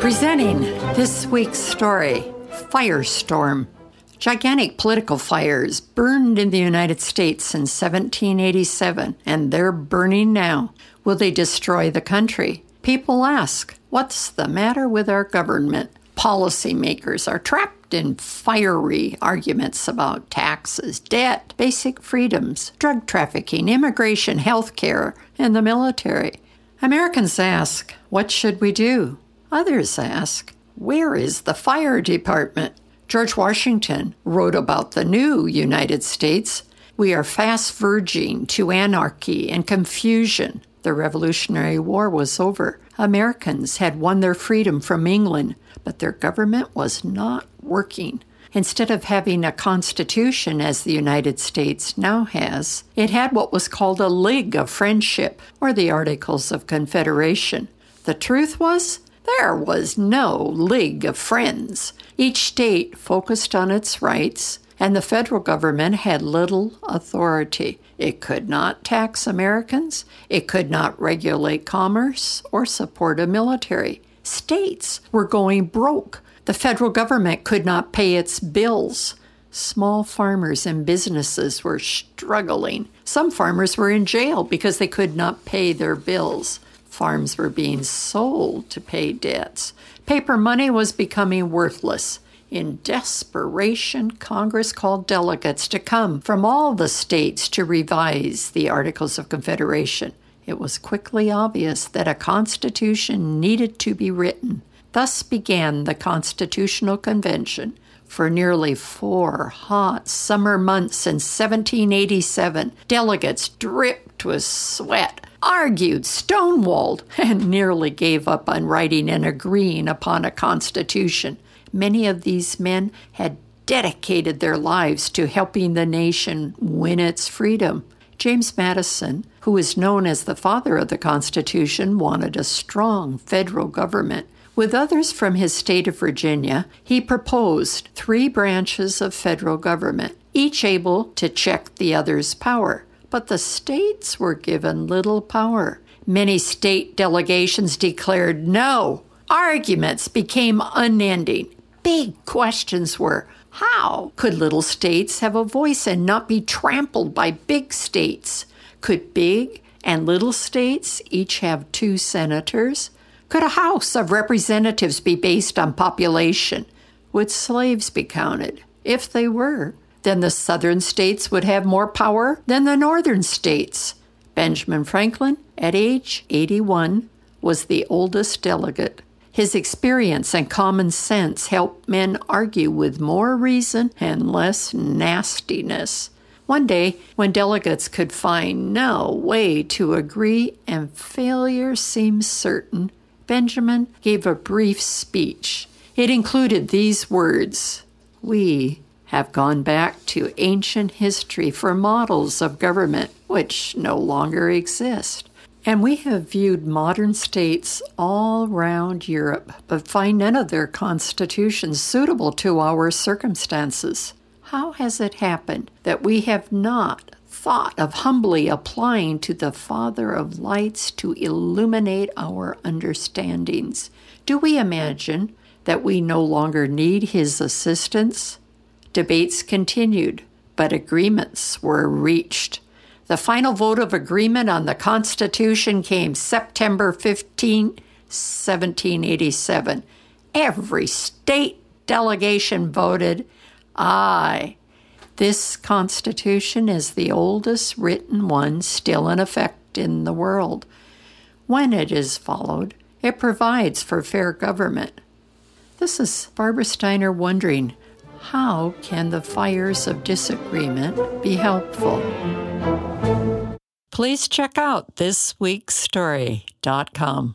Presenting this week's story Firestorm. Gigantic political fires burned in the United States in 1787, and they're burning now. Will they destroy the country? People ask, what's the matter with our government? Policymakers are trapped in fiery arguments about taxes, debt, basic freedoms, drug trafficking, immigration, health care, and the military. Americans ask, what should we do? Others ask, where is the fire department? George Washington wrote about the new United States. We are fast verging to anarchy and confusion. The Revolutionary War was over. Americans had won their freedom from England, but their government was not working. Instead of having a constitution as the United States now has, it had what was called a League of Friendship or the Articles of Confederation. The truth was, there was no League of Friends. Each state focused on its rights, and the federal government had little authority. It could not tax Americans, it could not regulate commerce or support a military. States were going broke. The federal government could not pay its bills. Small farmers and businesses were struggling. Some farmers were in jail because they could not pay their bills. Farms were being sold to pay debts. Paper money was becoming worthless. In desperation, Congress called delegates to come from all the states to revise the Articles of Confederation. It was quickly obvious that a constitution needed to be written. Thus began the Constitutional Convention. For nearly four hot summer months in 1787, delegates dripped with sweat argued, stonewalled, and nearly gave up on writing and agreeing upon a constitution. Many of these men had dedicated their lives to helping the nation win its freedom. James Madison, who is known as the father of the Constitution, wanted a strong federal government. With others from his state of Virginia, he proposed three branches of federal government, each able to check the other's power but the states were given little power. Many state delegations declared no. Arguments became unending. Big questions were how could little states have a voice and not be trampled by big states? Could big and little states each have two senators? Could a House of Representatives be based on population? Would slaves be counted? If they were, then the southern states would have more power than the northern states. Benjamin Franklin, at age 81, was the oldest delegate. His experience and common sense helped men argue with more reason and less nastiness. One day, when delegates could find no way to agree and failure seemed certain, Benjamin gave a brief speech. It included these words We, have gone back to ancient history for models of government which no longer exist. And we have viewed modern states all round Europe, but find none of their constitutions suitable to our circumstances. How has it happened that we have not thought of humbly applying to the Father of lights to illuminate our understandings? Do we imagine that we no longer need his assistance? Debates continued, but agreements were reached. The final vote of agreement on the Constitution came September 15, 1787. Every state delegation voted aye. This Constitution is the oldest written one still in effect in the world. When it is followed, it provides for fair government. This is Barbara Steiner wondering how can the fires of disagreement be helpful? Please check out thisweekstory.com.